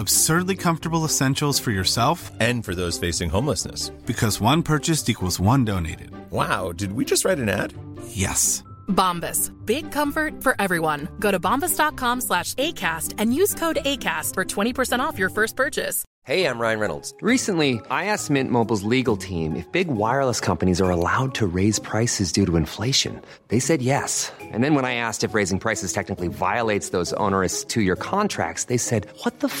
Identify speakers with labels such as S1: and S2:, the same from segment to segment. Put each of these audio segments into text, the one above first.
S1: absurdly comfortable essentials for yourself
S2: and for those facing homelessness.
S1: Because one purchased equals one donated.
S2: Wow, did we just write an ad?
S1: Yes.
S3: Bombas. Big comfort for everyone. Go to bombas.com slash ACAST and use code ACAST for 20% off your first purchase.
S4: Hey, I'm Ryan Reynolds. Recently, I asked Mint Mobile's legal team if big wireless companies are allowed to raise prices due to inflation. They said yes. And then when I asked if raising prices technically violates those onerous two year contracts, they said, What the f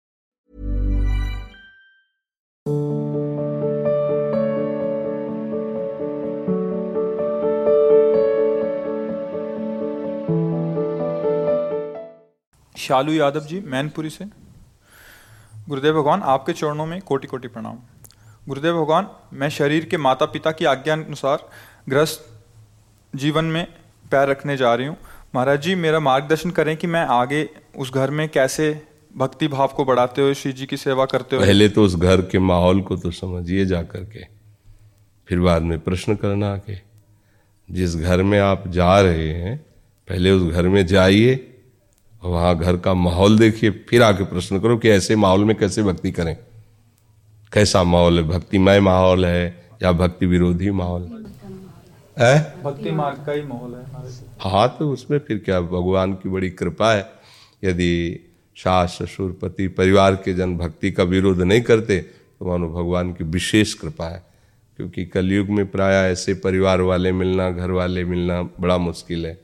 S5: शालू यादव जी, मैनपुरी से। गुरुदेव भगवान, आपके चरणों में कोटि कोटि प्रणाम। गुरुदेव भगवान, मैं शरीर के माता पिता की आज्ञा अनुसार ग्रस्त जीवन में पैर रखने जा रही हूँ। महाराज जी, मेरा मार्गदर्शन करें कि मैं आगे उस घर में कैसे भक्ति भाव को बढ़ाते हुए, श्री जी की सेवा करते हुए
S6: पहले तो उस घर के माहौल को तो समझिए जा करके। फिर बाद में प्रश्न करना आके जिस घर में आप जा रहे हैं, पहले उस घर में जाइए। वहाँ घर का माहौल देखिए फिर आके प्रश्न करो कि ऐसे माहौल में कैसे भक्ति करें? कैसा माहौल है? भक्तिमय माहौल है या भक्ति विरोधी माहौल
S5: है? भक्ति मार्ग का ही माहौल है
S6: हाँ तो उसमें फिर क्या? भगवान की बड़ी कृपा है। यदि सास ससुर पति परिवार के जन भक्ति का विरोध नहीं करते तो मानो भगवान की विशेष कृपा है। क्योंकि कलयुग में प्राय ऐसे परिवार वाले मिलना घर वाले मिलना बड़ा मुश्किल है।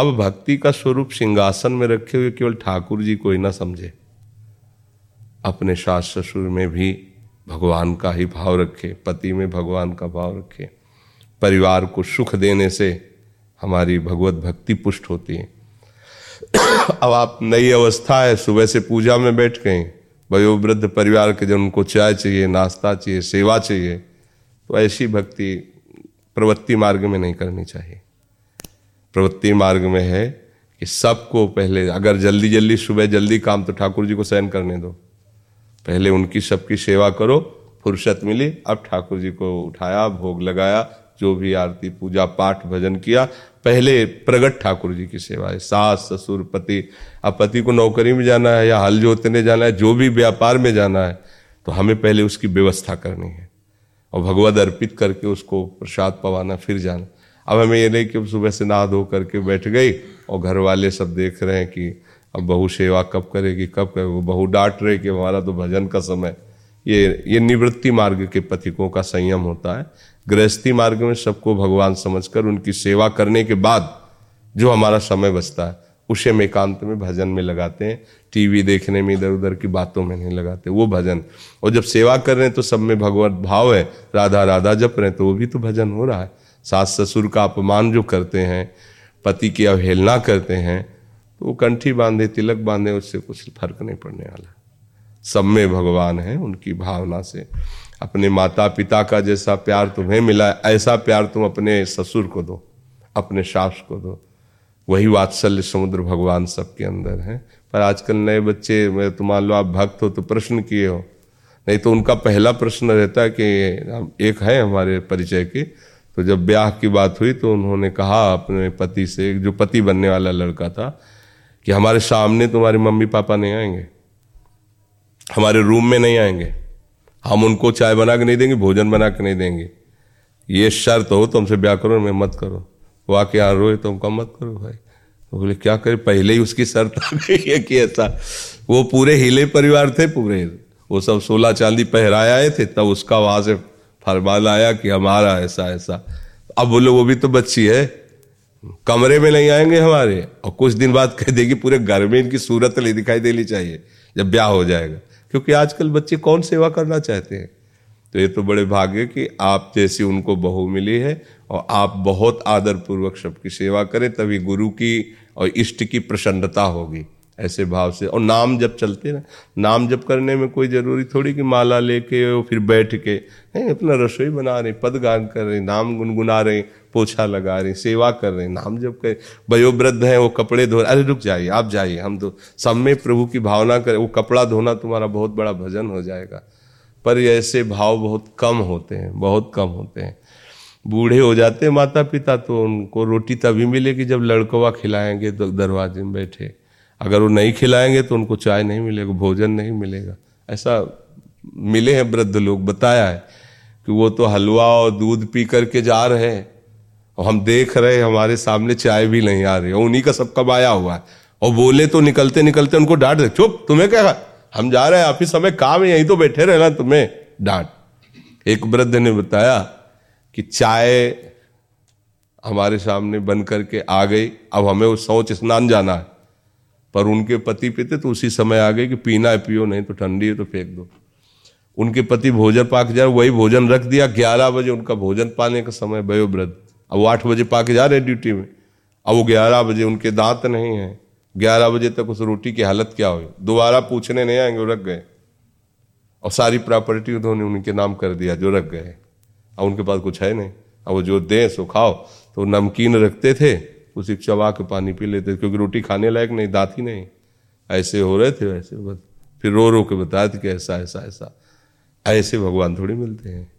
S6: अब भक्ति का स्वरूप सिंहासन में रखे हुए केवल ठाकुर जी को ही ना समझे। अपने सास ससुर में भी भगवान का ही भाव रखे, पति में भगवान का भाव रखे। परिवार को सुख देने से हमारी भगवत भक्ति पुष्ट होती है। अब आप नई अवस्था है, सुबह से पूजा में बैठ गए। वयोवृद्ध परिवार के जन उनको चाय चाहिए, नाश्ता चाहिए, सेवा चाहिए तो ऐसी भक्ति प्रवृत्ति मार्ग में नहीं करनी चाहिए। प्रवृत्ति मार्ग में है कि सबको पहले, अगर जल्दी जल्दी, सुबह जल्दी काम तो ठाकुर जी को सहन करने दो। पहले उनकी सबकी सेवा करो, फुर्सत मिली, अब ठाकुर जी को उठाया, भोग लगाया, जो भी आरती, पूजा, पाठ, भजन किया, पहले प्रगट ठाकुर जी की सेवा है। सास, ससुर, पति, अब पति को नौकरी में जाना है या हल जोतने जाना है, जो भी व्यापार में जाना है तो हमें पहले उसकी व्यवस्था करनी है। और भगवत अर्पित करके उसको प्रसाद पवाना, फिर जाना। अब हमें ये नहीं कि सुबह से नहा धो करके बैठ गई और घर वाले सब देख रहे हैं कि अब बहू सेवा कब करेगी कब करेगी? वो बहू डांट रहे कि हमारा तो भजन का समय। ये ये निवृत्ति मार्ग के पथिकों का संयम होता है। गृहस्थी मार्ग में सबको भगवान समझकर उनकी सेवा करने के बाद जो हमारा समय बचता है, उसे हम एकांत में भजन में लगाते हैं। टीवी देखने में इधर उधर की बातों में नहीं लगाते, वो भजन। और जब सेवा कर रहे हैं तो सब में भगवत भाव है। राधा राधा जप रहे हैं तो वो भी तो भजन हो रहा है। सास ससुर का अपमान जो करते हैं, पति की अवहेलना करते हैं तो वो कंठी बांधे, तिलक बांधे, उससे कुछ फ़र्क नहीं पड़ने वाला। सब में भगवान है, उनकी भावना से। अपने माता पिता का जैसा प्यार तुम्हें मिला, ऐसा प्यार तुम अपने ससुर को दो, अपने सास को दो। वही वात्सल्य समुद्र भगवान सबके अंदर है। पर आजकल नए बच्चे तुम मान लो आप भक्त हो तो प्रश्न किए हो। नहीं तो उनका पहला प्रश्न रहता है कि एक है हमारे परिचय के तो जब ब्याह की बात हुई तो उन्होंने कहा अपने पति से, जो पति बनने वाला लड़का था, कि हमारे सामने तुम्हारे मम्मी पापा नहीं आएँगे। हमारे रूम में नहीं आएँगे। हम उनको चाय बना के नहीं देंगे, भोजन बना के नहीं देंगे। ये शर्त हो, तुमसे ब्याह करो, मैं मत करो। वो आके यहाँ रोए तो हमका मत करो भाई। तो बोले, क्या करे? पहले ही उसकी शर्त आ गई है कि ऐसा। वो पूरे हिले परिवार थे पूरे। वो सब सोलह चांदी पहराए आए थे, तब उसका वहाँ से फरमान आया कि हमारा ऐसा ऐसा। अब बोलो वो भी तो बच्ची है। कमरे में नहीं आएँगे हमारे। और कुछ दिन बाद कह देगी, पूरे घर में इनकी सूरत नहीं दिखाई देनी चाहिए, जब ब्याह हो जाएगा। क्योंकि आजकल बच्चे कौन सेवा करना चाहते हैं? तो ये तो बड़े भाग्य कि आप जैसी उनको बहू मिली है, और आप बहुत आदरपूर्वक सबकी सेवा करें, तभी गुरु की और इष्ट की प्रसन्नता होगी। ऐसे भाव से। और नाम जब चलते ना, नाम जब करने में कोई ज़रूरी थोड़ी कि माला लेके और फिर बैठ के हैं अपना रसोई बना रहे, पद गान कर रहे, नाम गुनगुना रहे, पोछा लगा रहे, सेवा कर रहे, नाम जब कर, वयोवृद्ध हैं, वो कपड़े धो अरे रुक जाइए, आप जाइए, हम तो सब में प्रभु की भावना करें, वो कपड़ा धोना तुम्हारा बहुत बड़ा भजन हो जाएगा। पर ऐसे भाव बहुत कम होते हैं, बहुत कम होते हैं। बूढ़े हो जाते माता पिता तो उनको रोटी तभी मिलेगी जब लड़कवा खिलाएँगे तो दरवाजे में बैठे। अगर वो नहीं खिलाएँगे तो उनको चाय नहीं मिलेगा, भोजन नहीं मिलेगा। ऐसा मिले हैं वृद्ध लोग, बताया है कि वो तो हलवा और दूध पी करके जा रहे हैं और हम देख रहे हैं, हमारे सामने चाय भी नहीं आ रही है, उन्हीं का सब कमाया हुआ है। और बोले तो निकलते निकलते उनको डांट दे, चुप, तुम्हें क्या हम जा रहे हैं, आप ही समय काम यहीं तो बैठे रहना, तुम्हें डांट। एक वृद्ध ने बताया कि चाय हमारे सामने बन करके आ गई, अब हमें वो शौच स्नान जाना है। पर उनके पति पीते तो उसी समय आ गए कि पीना है पियो, नहीं तो ठंडी है तो फेंक दो। उनके पति भोजन पाक जाए वही भोजन रख दिया, ग्यारह बजे उनका भोजन पाने का समय वयोवृद्ध अब वो आठ बजे पाके जा रहे ड्यूटी में। अब वो ग्यारह बजे, उनके दांत नहीं है। ग्यारह बजे तक उस रोटी की हालत क्या हुई? दोबारा पूछने नहीं आएँगे रख गए। और सारी प्रॉपर्टी उन्होंने उनके नाम कर दिया, जो रख गए। अब उनके पास कुछ है नहीं। अब वो जो दें, सो खाओ। तो नमकीन रखते थे उसी चबा के पानी पी लेते क्योंकि रोटी खाने लायक नहीं, दांत ही नहीं। ऐसे हो रहे थे वैसे बस। फिर रो रो के बताया थे कि ऐसा ऐसा ऐसा। ऐसे भगवान थोड़ी मिलते हैं।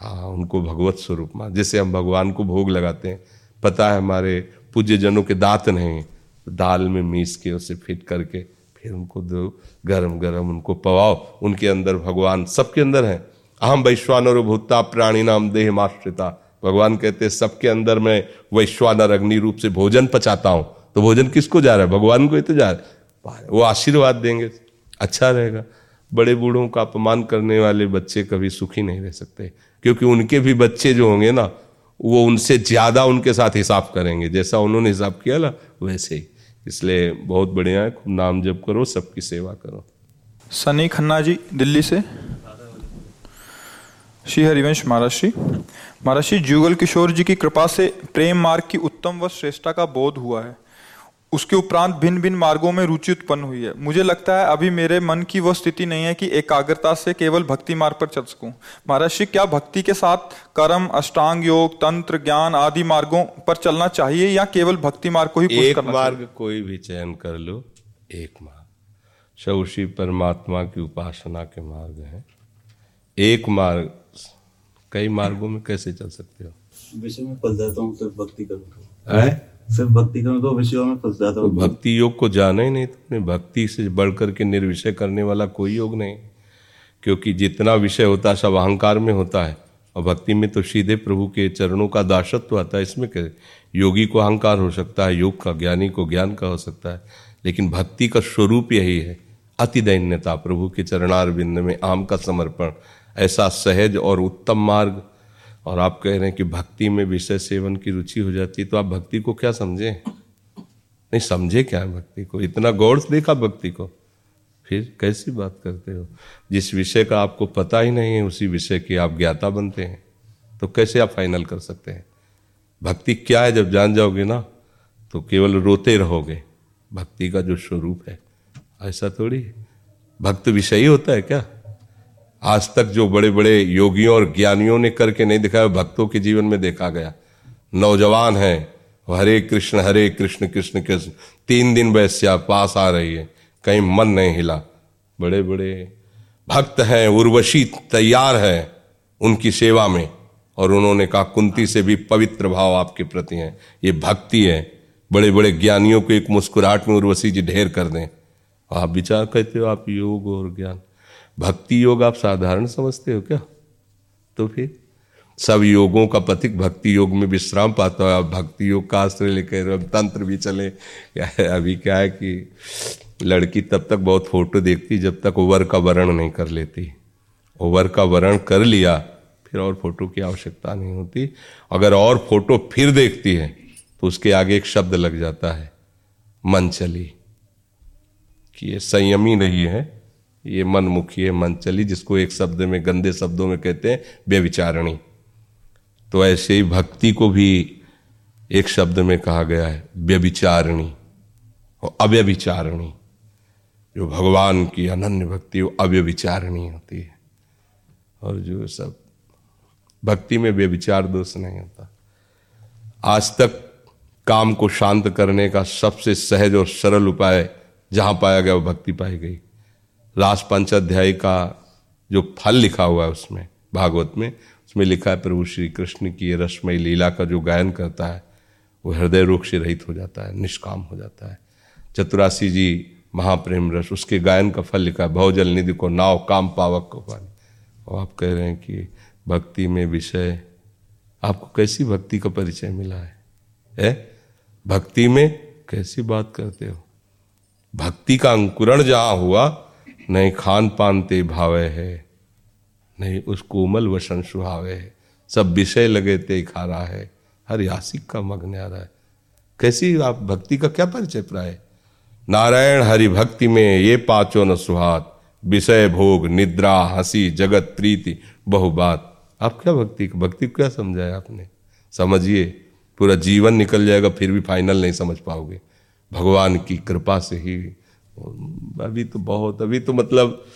S6: हाँ उनको भगवत स्वरूप मान जैसे हम भगवान को भोग लगाते हैं। पता है हमारे पूज्य जनों के दांत नहीं, दाल में मीस के उसे फिट करके फिर उनको दो, गरम गरम उनको पवाओ। उनके अंदर भगवान सबके अंदर है। अहम वैश्वानर भूता प्राणी नाम देह माश्रिता भगवान कहते हैं, सबके अंदर मैं वैश्वानर अग्नि रूप से भोजन पचाता हूँ। तो भोजन किसको जा रहा है? भगवान को ही तो जा रहा है। वो आशीर्वाद देंगे। अच्छा रहेगा। बड़े बूढ़ों का अपमान करने वाले बच्चे कभी सुखी नहीं रह सकते। क्योंकि उनके भी बच्चे जो होंगे ना, वो उनसे ज़्यादा उनके साथ हिसाब करेंगे। जैसा उन्होंने हिसाब किया ना, वैसे ही। इसलिए बहुत बढ़िया है। खूब नाम जप करो, सबकी सेवा करो।
S5: सनी खन्ना जी, दिल्ली से। श्री। हरिवंश महाराष्ट्री महाराष्ट्री जुगल किशोर जी की कृपा से प्रेम मार्ग की उत्तम व श्रेष्ठता का बोध हुआ है। उसके उपरांत भिन्न भिन्न मार्गों में रुचि उत्पन्न हुई है। मुझे लगता है अभी मेरे मन की वह स्थिति नहीं है कि एकाग्रता से केवल भक्ति मार्ग पर चल सकूँ। महाराष्ट्री क्या भक्ति के साथ कर्म अष्टांग योग तंत्र ज्ञान आदि मार्गों पर चलना चाहिए या केवल भक्ति मार्ग को ही
S6: एक मार्ग कोई भी चयन कर लो एक मार्ग। शौशी परमात्मा की उपासना के मार्ग है। एक मार्ग कई मार्गों में कैसे चल सकते हो?
S7: विषय में फंस जाता हूँ सिर्फ़ भक्ति करूँ सिर्फ़ भक्ति करूँ तो विषयों में फंस जाता हूँ।
S6: तो भक्ति योग को जाना ही नहीं तुमने। भक्ति से बढ़कर के निर्विषय करने वाला कोई योग नहीं। क्योंकि जितना विषय होता है सब अहंकार में होता है। और भक्ति में तो सीधे प्रभु के चरणों का दासत्व आता है। इसमें क्या योगी को अहंकार हो सकता है योग का ज्ञानी को ज्ञान का हो सकता है। लेकिन भक्ति का स्वरूप यही है। अति दैन्यता प्रभु के चरणार में आम का समर्पण। ऐसा सहज और उत्तम मार्ग। और आप कह रहे हैं कि भक्ति में विषय सेवन की रुचि हो जाती है तो आप भक्ति को क्या समझे? नहीं, समझे क्या है भक्ति को? इतना गौर से देखा भक्ति को? फिर कैसी बात करते हो? जिस विषय का आपको पता ही नहीं है, उसी विषय की आप ज्ञाता बनते हैं। तो कैसे आप फाइनल कर सकते हैं? भक्ति क्या है? जब जान जाओगे ना तो केवल रोते रहोगे। भक्ति का जो स्वरूप है, ऐसा थोड़ी भक्त विषय होता है क्या? आज तक जो बड़े बड़े योगियों और ज्ञानियों ने करके नहीं दिखाया, भक्तों के जीवन में देखा गया। नौजवान है, हरे कृष्ण हरे कृष्ण कृष्ण कृष्ण। तीन दिन वैश्या पास आ रही है, कहीं मन नहीं हिला। बड़े बड़े भक्त हैं, उर्वशी, तैयार है उनकी सेवा में, और उन्होंने कहा, कुंती से भी पवित्र भाव आपके प्रति है। ये भक्ति है। बड़े बड़े ज्ञानियों को एक मुस्कुराहट में उर्वशी जी ढेर कर दें। आप विचार कहते हो, आप योग और ज्ञान। भक्ति योग आप साधारण समझते हो क्या? तो फिर? सब योगों का पथिक भक्ति योग में विश्राम पाता है, आप भक्ति योग का आश्रय लेकर तंत्र भी चले। क्या है अभी क्या है कि लड़की तब तक बहुत फ़ोटो देखती, जब तक ओवर का वर्ण नहीं कर लेती। ओवर का वर्ण कर लिया, फिर और फ़ोटो की आवश्यकता नहीं होती। अगर और फ़ोटो फिर देखती है तो उसके आगे एक शब्द लग जाता है मन चली कि ये संयमी नहीं है ये मनमुखी है मन चली जिसको एक शब्द में, गंदे शब्दों में कहते हैं, व्यविचारणी। तो ऐसे ही भक्ति को भी एक शब्द में कहा गया है, व्यविचारणी और अव्यभिचारणी जो भगवान की अनन्य भक्ति, वो अव्यभिचारणी होती है। और जो सब, भक्ति में व्यविचार दोष नहीं होता। आज तक काम को शांत करने का सबसे सहज और सरल उपाय जहाँ पाया गया, वो भक्ति पाई गई। लास्ट पंचाध्याय का जो फल लिखा हुआ है उसमें, भागवत में, उसमें लिखा है, प्रभु श्री कृष्ण की रश्मय लीला का जो गायन करता है, वो हृदय रोग से रहित हो जाता है, निष्काम हो जाता है। चतुरासी जी, महाप्रेम रस, उसके गायन का फल लिखा है, भवजल निधि को नाव काम पावक को पानी। और आप कह रहे हैं कि भक्ति में विषय, आपको कैसी भक्ति का परिचय मिला है? है? भक्ति में कैसी बात करते हो? भक्ति का अंकुरण जहाँ हुआ नहीं खान पान ते भावे है, नहीं उस कोमल वसन सुहावे है। सब विषय लगे ते खा रहा है, हर यासिक का मग्न आ रहा है। कैसी आप भक्ति का क्या परिचय प्राय? नारायण हरि भक्ति में ये पाँचों न सुहात, विषय भोग, निद्रा, हँसी, जगत, प्रीति बहु बात आप क्या भक्ति भक्ति क्या समझाया आपने? समझिए, पूरा जीवन निकल जाएगा, फिर भी फाइनल नहीं समझ पाओगे। भगवान की कृपा से ही अभी तो बहुत, अभी तो मतलब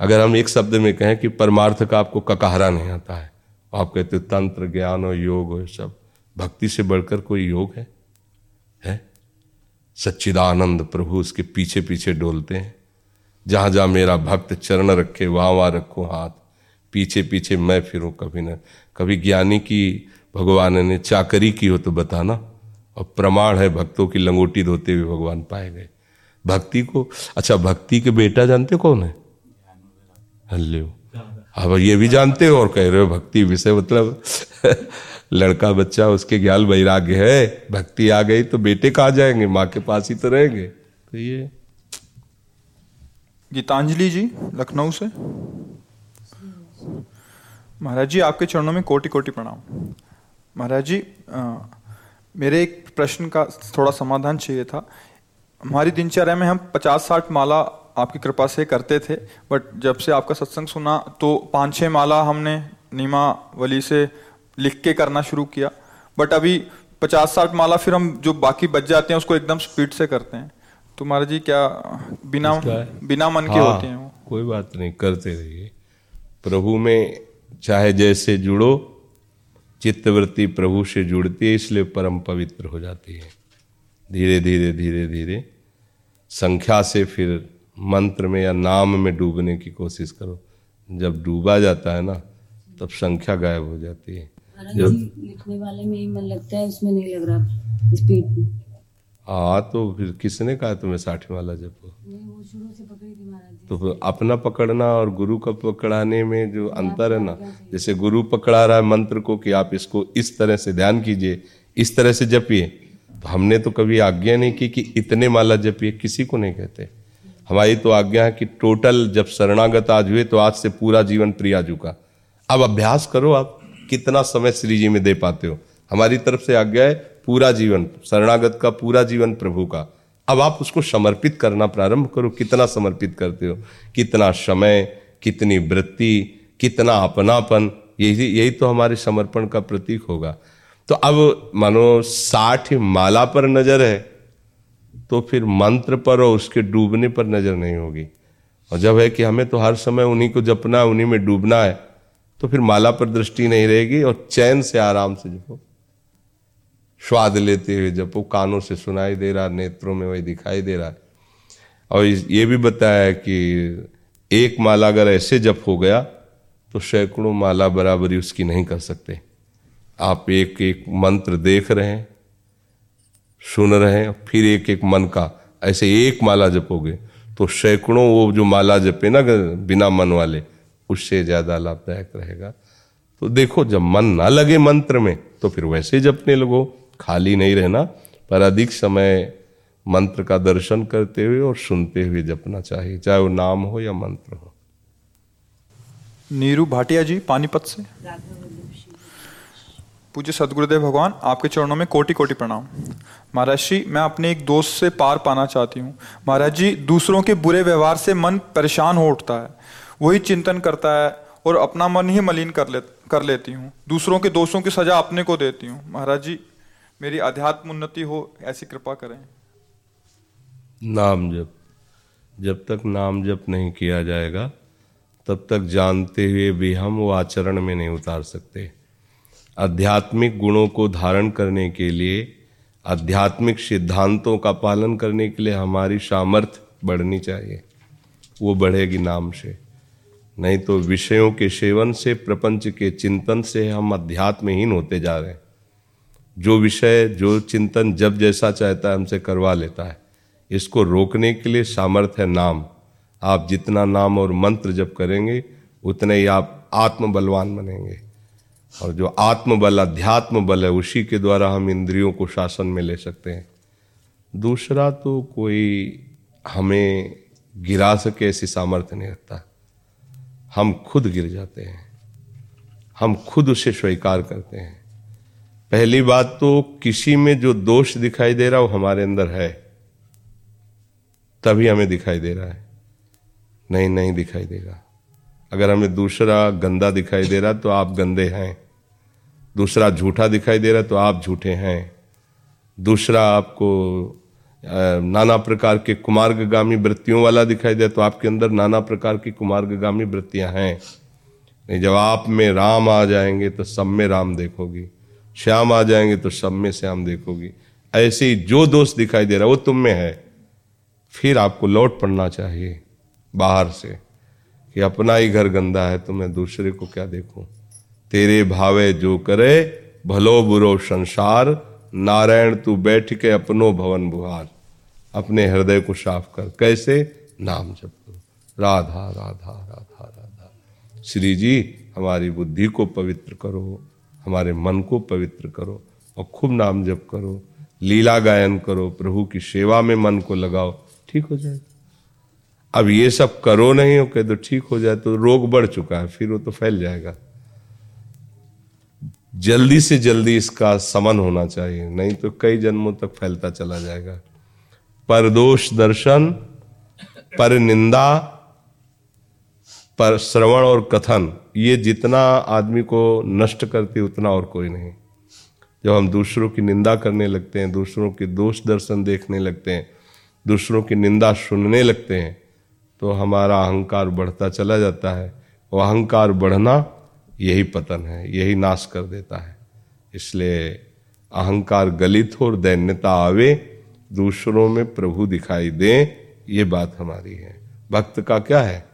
S6: अगर हम एक शब्द में कहें कि परमार्थ का आपको ककहरा नहीं आता है। आप कहते तंत्र, ज्ञान और योग और सब। भक्ति से बढ़कर कोई योग है? है? सच्चिदानंद प्रभु उसके पीछे पीछे डोलते हैं। जहाँ जहाँ मेरा भक्त चरण रखे, वहाँ वहाँ रखो हाथ। पीछे पीछे मैं फिरूं कभी न। कभी ज्ञानी की, भगवान ने चाकरी की हो तो बताना। और प्रमाण है भक्तों की लंगोटी धोते हुए भगवान पाए गए। भक्ति को? अच्छा भक्ति के बेटा जानते कौन है? हल्ले अब ये भी जानते हो और कह रहे हो भक्ति विषय मतलब लड़का बच्चा उसके ज्ञान वैराग्य है। भक्ति आ गई तो बेटे कहा जाएँगे? माँ के पास ही तो रहेंगे। तो ये
S5: गीतांजलि जी लखनऊ से। महाराज जी आपके चरणों में कोटि कोटि प्रणाम। महाराज जी आ, मेरे एक प्रश्न का थोड़ा समाधान चाहिए था। हमारी दिनचर्या में हम पचास साठ माला आपकी कृपा से करते थे बट जब से आपका सत्संग सुना तो पाँच छः माला हमने नीमावली से लिख के करना शुरू किया। बट अभी पचास साठ माला फिर हम जो बाकी बच जाते हैं उसको एकदम स्पीड से करते हैं। तो महाराज जी क्या बिना बिना मन
S6: हाँ, के
S5: होते हैं वो?
S6: कोई बात नहीं करते रहिए। प्रभु में चाहे जैसे जुड़ो चित्तवृत्ति प्रभु से जुड़ती है इसलिए परम पवित्र हो जाती है। धीरे धीरे धीरे धीरे संख्या से फिर मंत्र में या नाम में डूबने की कोशिश करो। जब डूबा जाता है ना तब संख्या गायब हो जाती है। जब
S8: लिखने वाले में ही मन लगता है उसमें नहीं लग रहा स्पीड
S6: हाँ तो फिर किसने कहा तुम्हें साठी वाला जपो
S8: वो शुरू से पकड़ी थी महाराज
S6: तो अपना पकड़ना और गुरु का पकड़ाने में जो अंतर है ना जैसे गुरु पकड़ा रहा है मंत्र को कि आप इसको इस तरह से ध्यान कीजिए इस तरह से जपिए। हमने तो कभी आज्ञा नहीं की कि इतने माला जपिए, किसी को नहीं कहते। हमारी तो आज्ञा है कि टोटल जब शरणागत आज हुए तो आज से पूरा जीवन प्रिया का। अब अभ्यास करो आप, कितना समय श्री जी में दे पाते हो। हमारी तरफ़ से आज्ञा है पूरा जीवन, शरणागत का, पूरा जीवन प्रभु का। अब आप उसको समर्पित करना प्रारंभ करो, कितना समर्पित करते हो। कितना समय, कितनी वृत्ति, कितना अपनापन, यही यही तो हमारे समर्पण का प्रतीक होगा। तो अब मानो साठ माला पर नज़र है तो फिर मंत्र पर और उसके डूबने पर नज़र नहीं होगी। और जब है कि हमें तो हर समय उन्हीं को जपना है उन्हीं में डूबना है तो फिर माला पर दृष्टि नहीं रहेगी और चैन से आराम से जपो। स्वाद लेते हुए जपो, कानों से सुनाई दे रहा, नेत्रों में वही दिखाई दे रहा। है और ये भी बताया कि एक माला अगर ऐसे जप हो गया तो सैकड़ों माला बराबरी उसकी नहीं कर सकते। आप एक एक मंत्र देख रहे हैं सुन रहे हैं फिर एक एक मन का ऐसे एक माला जपोगे तो सैकड़ों वो जो माला जपे ना बिना मन वाले उससे ज़्यादा लाभदायक रहेगा। तो देखो जब मन ना लगे मंत्र में तो फिर वैसे जपने लगो खाली नहीं रहना पर अधिक समय मंत्र का दर्शन करते हुए और सुनते हुए जपना चाहिए चाहे वो नाम हो या मंत्र हो।
S5: नीरू भाटिया जी पानीपत से। पूज्य सदगुरुदेव भगवान, आपके चरणों में कोटि कोटि प्रणाम। महाराज जी, मैं अपने एक दोस्त से पार पाना चाहती हूँ। महाराज जी, दूसरों के बुरे व्यवहार से मन परेशान हो उठता है। वही चिंतन करता है और अपना मन ही मलिन कर ले, कर लेती हूँ। दूसरों के दोषों की सजा अपने को देती हूँ। महाराज जी, मेरी अध्यात्म उन्नति हो, ऐसी कृपा करें।
S6: नाम जप। जब तक नाम जप नहीं किया जाएगा, तब तक जानते हुए भी हम वो आचरण में नहीं उतार सकते। आध्यात्मिक गुणों को धारण करने के लिए, आध्यात्मिक सिद्धांतों का पालन करने के लिए हमारी सामर्थ्य बढ़नी चाहिए। वो बढ़ेगी नाम से। नहीं तो विषयों के सेवन से, प्रपंच के चिंतन से हम अध्यात्महीन होते जा रहे हैं। जो विषय, जो चिंतन जब जैसा चाहता है, हमसे करवा लेता है। इसको रोकने के लिए सामर्थ्य है नाम। आप जितना नाम और मंत्र जब करेंगे, उतने ही आप आत्म बलवान बनेंगे। और जो आत्म बल अध्यात्म बल है, उसी के द्वारा हम इंद्रियों को शासन में ले सकते हैं। दूसरा तो कोई हमें गिरा सके ऐसी सामर्थ्य नहीं रखता। हम खुद गिर जाते हैं। हम खुद उसे स्वीकार करते हैं। पहली बात तो किसी में जो दोष दिखाई दे रहा वो हमारे अंदर है। तभी हमें दिखाई दे रहा है। नहीं नहीं दिखाई देगा। अगर हमें दूसरा गंदा दिखाई दे रहा तो आप गंदे हैं। दूसरा झूठा दिखाई दे रहा है तो आप झूठे हैं। दूसरा आपको नाना प्रकार के कुमार्गामी वृत्तियों वाला दिखाई दे तो आपके अंदर नाना प्रकार की कुमार्गामी वृत्तियाँ हैं। नहीं, जब आप में राम आ जाएँगे तो सब में राम देखोगी। श्याम आ जाएँगे तो सब में श्याम देखोगी। ऐसे जो दोष दिखाई दे रहा वो तुम में है। फिर आपको लौट पड़ना चाहिए बाहर से कि अपना ही घर गंदा है तो मैं दूसरे को क्या देखूँ? तेरे भावे जो करे, भलो बुरो संसार, नारायण, तू बैठ के अपनो भवन बुहार। अपने हृदय को साफ़ कर, कैसे? नाम जप करो राधा राधा राधा राधा। श्री जी, हमारी बुद्धि को पवित्र करो, हमारे मन को पवित्र करो और खूब नाम जप करो। लीला गायन करो, प्रभु की सेवा में मन को लगाओ, ठीक हो जाएगा अब ये सब करो नहीं हो, कह तो ठीक हो जाए तो रोग बढ़ चुका है, फिर वो तो फैल जाएगा। जल्दी से जल्दी इसका समन होना चाहिए, नहीं तो कई जन्मों तक फैलता चला जाएगा। पर दोष दर्शन, पर निंदा, पर श्रवण और कथन, ये जितना आदमी को नष्ट करती उतना और कोई नहीं। जब हम दूसरों की निंदा करने लगते हैं, दूसरों के दोष दर्शन देखने लगते हैं, दूसरों की निंदा सुनने लगते हैं तो हमारा अहंकार बढ़ता चला जाता है। वो अहंकार बढ़ना यही पतन है यही नाश कर देता है। इसलिए अहंकार गलित हो और दैन्यता आवे दूसरों में प्रभु दिखाई दे ये बात हमारी है। भक्त का क्या है?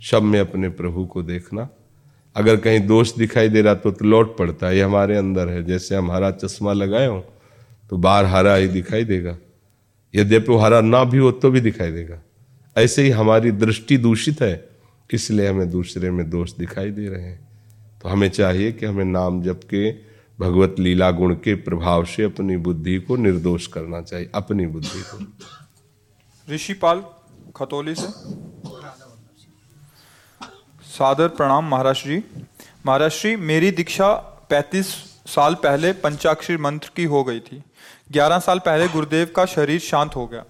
S6: सब में अपने प्रभु को देखना। अगर कहीं दोष दिखाई दे रहा तो, तो लौट पड़ता है ये हमारे अंदर है। जैसे हम हरा चश्मा लगाए हो तो बाहर हरा ही दिखाई देगा। यद्यपि हरा ना भी हो तो भी दिखाई देगा। ऐसे ही हमारी दृष्टि दूषित है इसलिए हमें दूसरे में दोष दिखाई दे रहे हैं। तो हमें चाहिए कि हमें नाम जप के, भगवत लीला गुण के प्रभाव से अपनी बुद्धि को निर्दोष करना चाहिए, अपनी बुद्धि को।
S5: ऋषिपाल खतौली से। सादर प्रणाम महाराष्ट्र जी। महाराष्ट्र जी, मेरी दीक्षा 35 साल पहले पंचाक्षरी मंत्र की हो गई थी। 11 साल पहले गुरुदेव का शरीर शांत हो गया।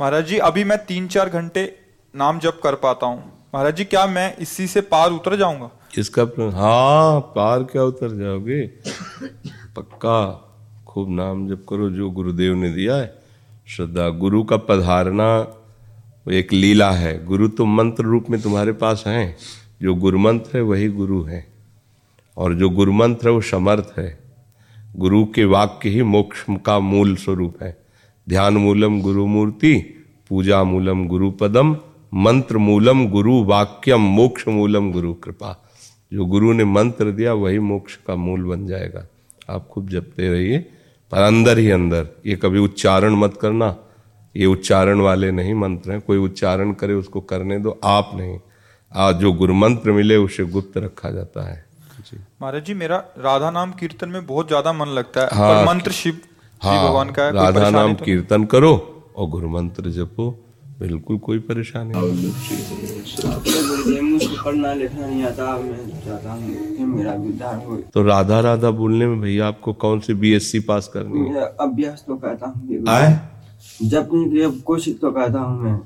S5: महाराज जी, अभी मैं तीन चार घंटे नाम जप कर पाता हूँ। महाराज जी, क्या मैं इसी से पार उतर जाऊँगा?
S6: इसका हाँ पार क्या उतर जाओगे? पक्का, खूब नाम जप करो, जो गुरुदेव ने दिया है। श्रद्धा, गुरु का पधारना एक लीला है। गुरु तो मंत्र रूप में तुम्हारे पास हैं। जो गुरु मंत्र है, वही गुरु है। और जो गुरु मंत्र है, वो समर्थ है। गुरु के वाक्य ही मोक्ष का मूल स्वरूप है। ध्यान मूलम गुरु मूर्ति, पूजा मूलम गुरु पदम, मंत्र मूलम गुरु वाक्यम, मोक्ष मूलम गुरु कृपा। जो गुरु ने मंत्र दिया वही मोक्ष का मूल बन जाएगा। आप खूब जपते रहिए पर अंदर ही अंदर। ये कभी उच्चारण मत करना। ये उच्चारण वाले नहीं मंत्र हैं। कोई उच्चारण करे उसको करने दो आप नहीं। आज जो गुरु मंत्र मिले उसे गुप्त रखा जाता है।
S5: महाराज जी मेरा राधा नाम कीर्तन में बहुत ज़्यादा मन लगता है
S6: हाँ।
S5: पर मंत्र शिव
S6: हाँ।
S5: भगवान का है
S6: राधा नाम
S5: तो
S6: कीर्तन करो और गुरु मंत्र जपो। बिल्कुल कोई परेशानी नहीं।
S9: हूँ
S6: तो राधा राधा बोलने में भैया आपको कौन सी बीएससी पास करनी है?
S9: अभ्यास तो कहता हूँ
S6: आए?
S9: जपने कोशिश तो कहता हूँ मैं।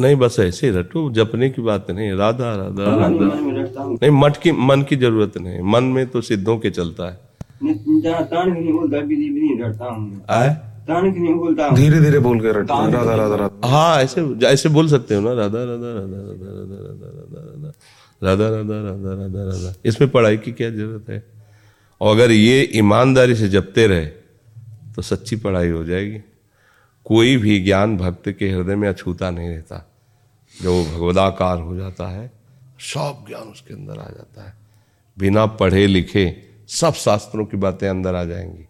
S6: नहीं बस ऐसे ही रटो जपने की बात नहीं राधा राधा राधा नहीं मठ की मन की ज़रूरत नहीं मन में तो सिद्धों के चलता
S9: है।
S10: धीरे धीरे बोल के रटो। राधा राधा राधा।
S6: हाँ ऐसे ऐसे बोल सकते हो ना। राधा राधा राधा राधा राधा राधा राधा राधा। राधा राधा राधा राधा राधा। इसमें पढ़ाई की क्या ज़रूरत है? और अगर ये ईमानदारी से जपते रहे तो सच्ची पढ़ाई हो जाएगी। कोई भी ज्ञान भक्त के हृदय में अछूता नहीं रहता। जब वो भगवदाकार हो जाता है सब ज्ञान उसके अंदर आ जाता है। बिना पढ़े लिखे सब शास्त्रों की बातें अंदर आ जाएँगी।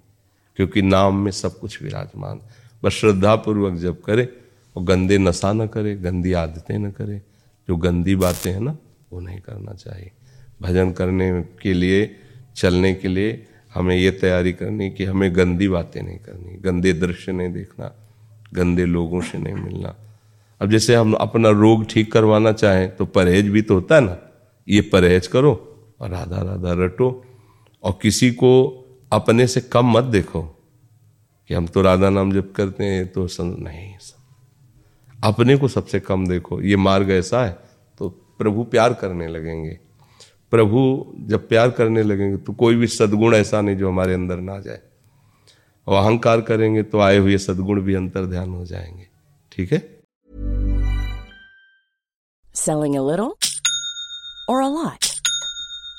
S6: क्योंकि नाम में सब कुछ विराजमान। बस श्रद्धा पूर्वक जब करे और गंदे नशा न करे, गंदी आदतें न करे। जो गंदी बातें हैं ना, वो नहीं करना चाहिए। भजन करने के लिए, चलने के लिए हमें ये तैयारी करनी कि हमें गंदी बातें नहीं करनी, गंदे दृश्य नहीं देखना, गंदे लोगों से नहीं मिलना। अब जैसे हम अपना रोग ठीक करवाना चाहें तो परहेज भी तो होता है ना। ये परहेज करो और राधा राधा रटो और किसी को अपने से कम मत देखो कि हम तो राधा नाम जप करते हैं तो सं... नहीं अपने को सबसे कम देखो। ये मार्ग ऐसा है तो प्रभु प्यार करने लगेंगे। प्रभु जब प्यार करने लगेंगे तो कोई भी सदगुण ऐसा नहीं जो हमारे अंदर ना जाए। और अहंकार करेंगे तो आए हुए सदगुण भी अंतर ध्यान हो जाएँगे। ठीक है?
S11: Selling a little or a lot?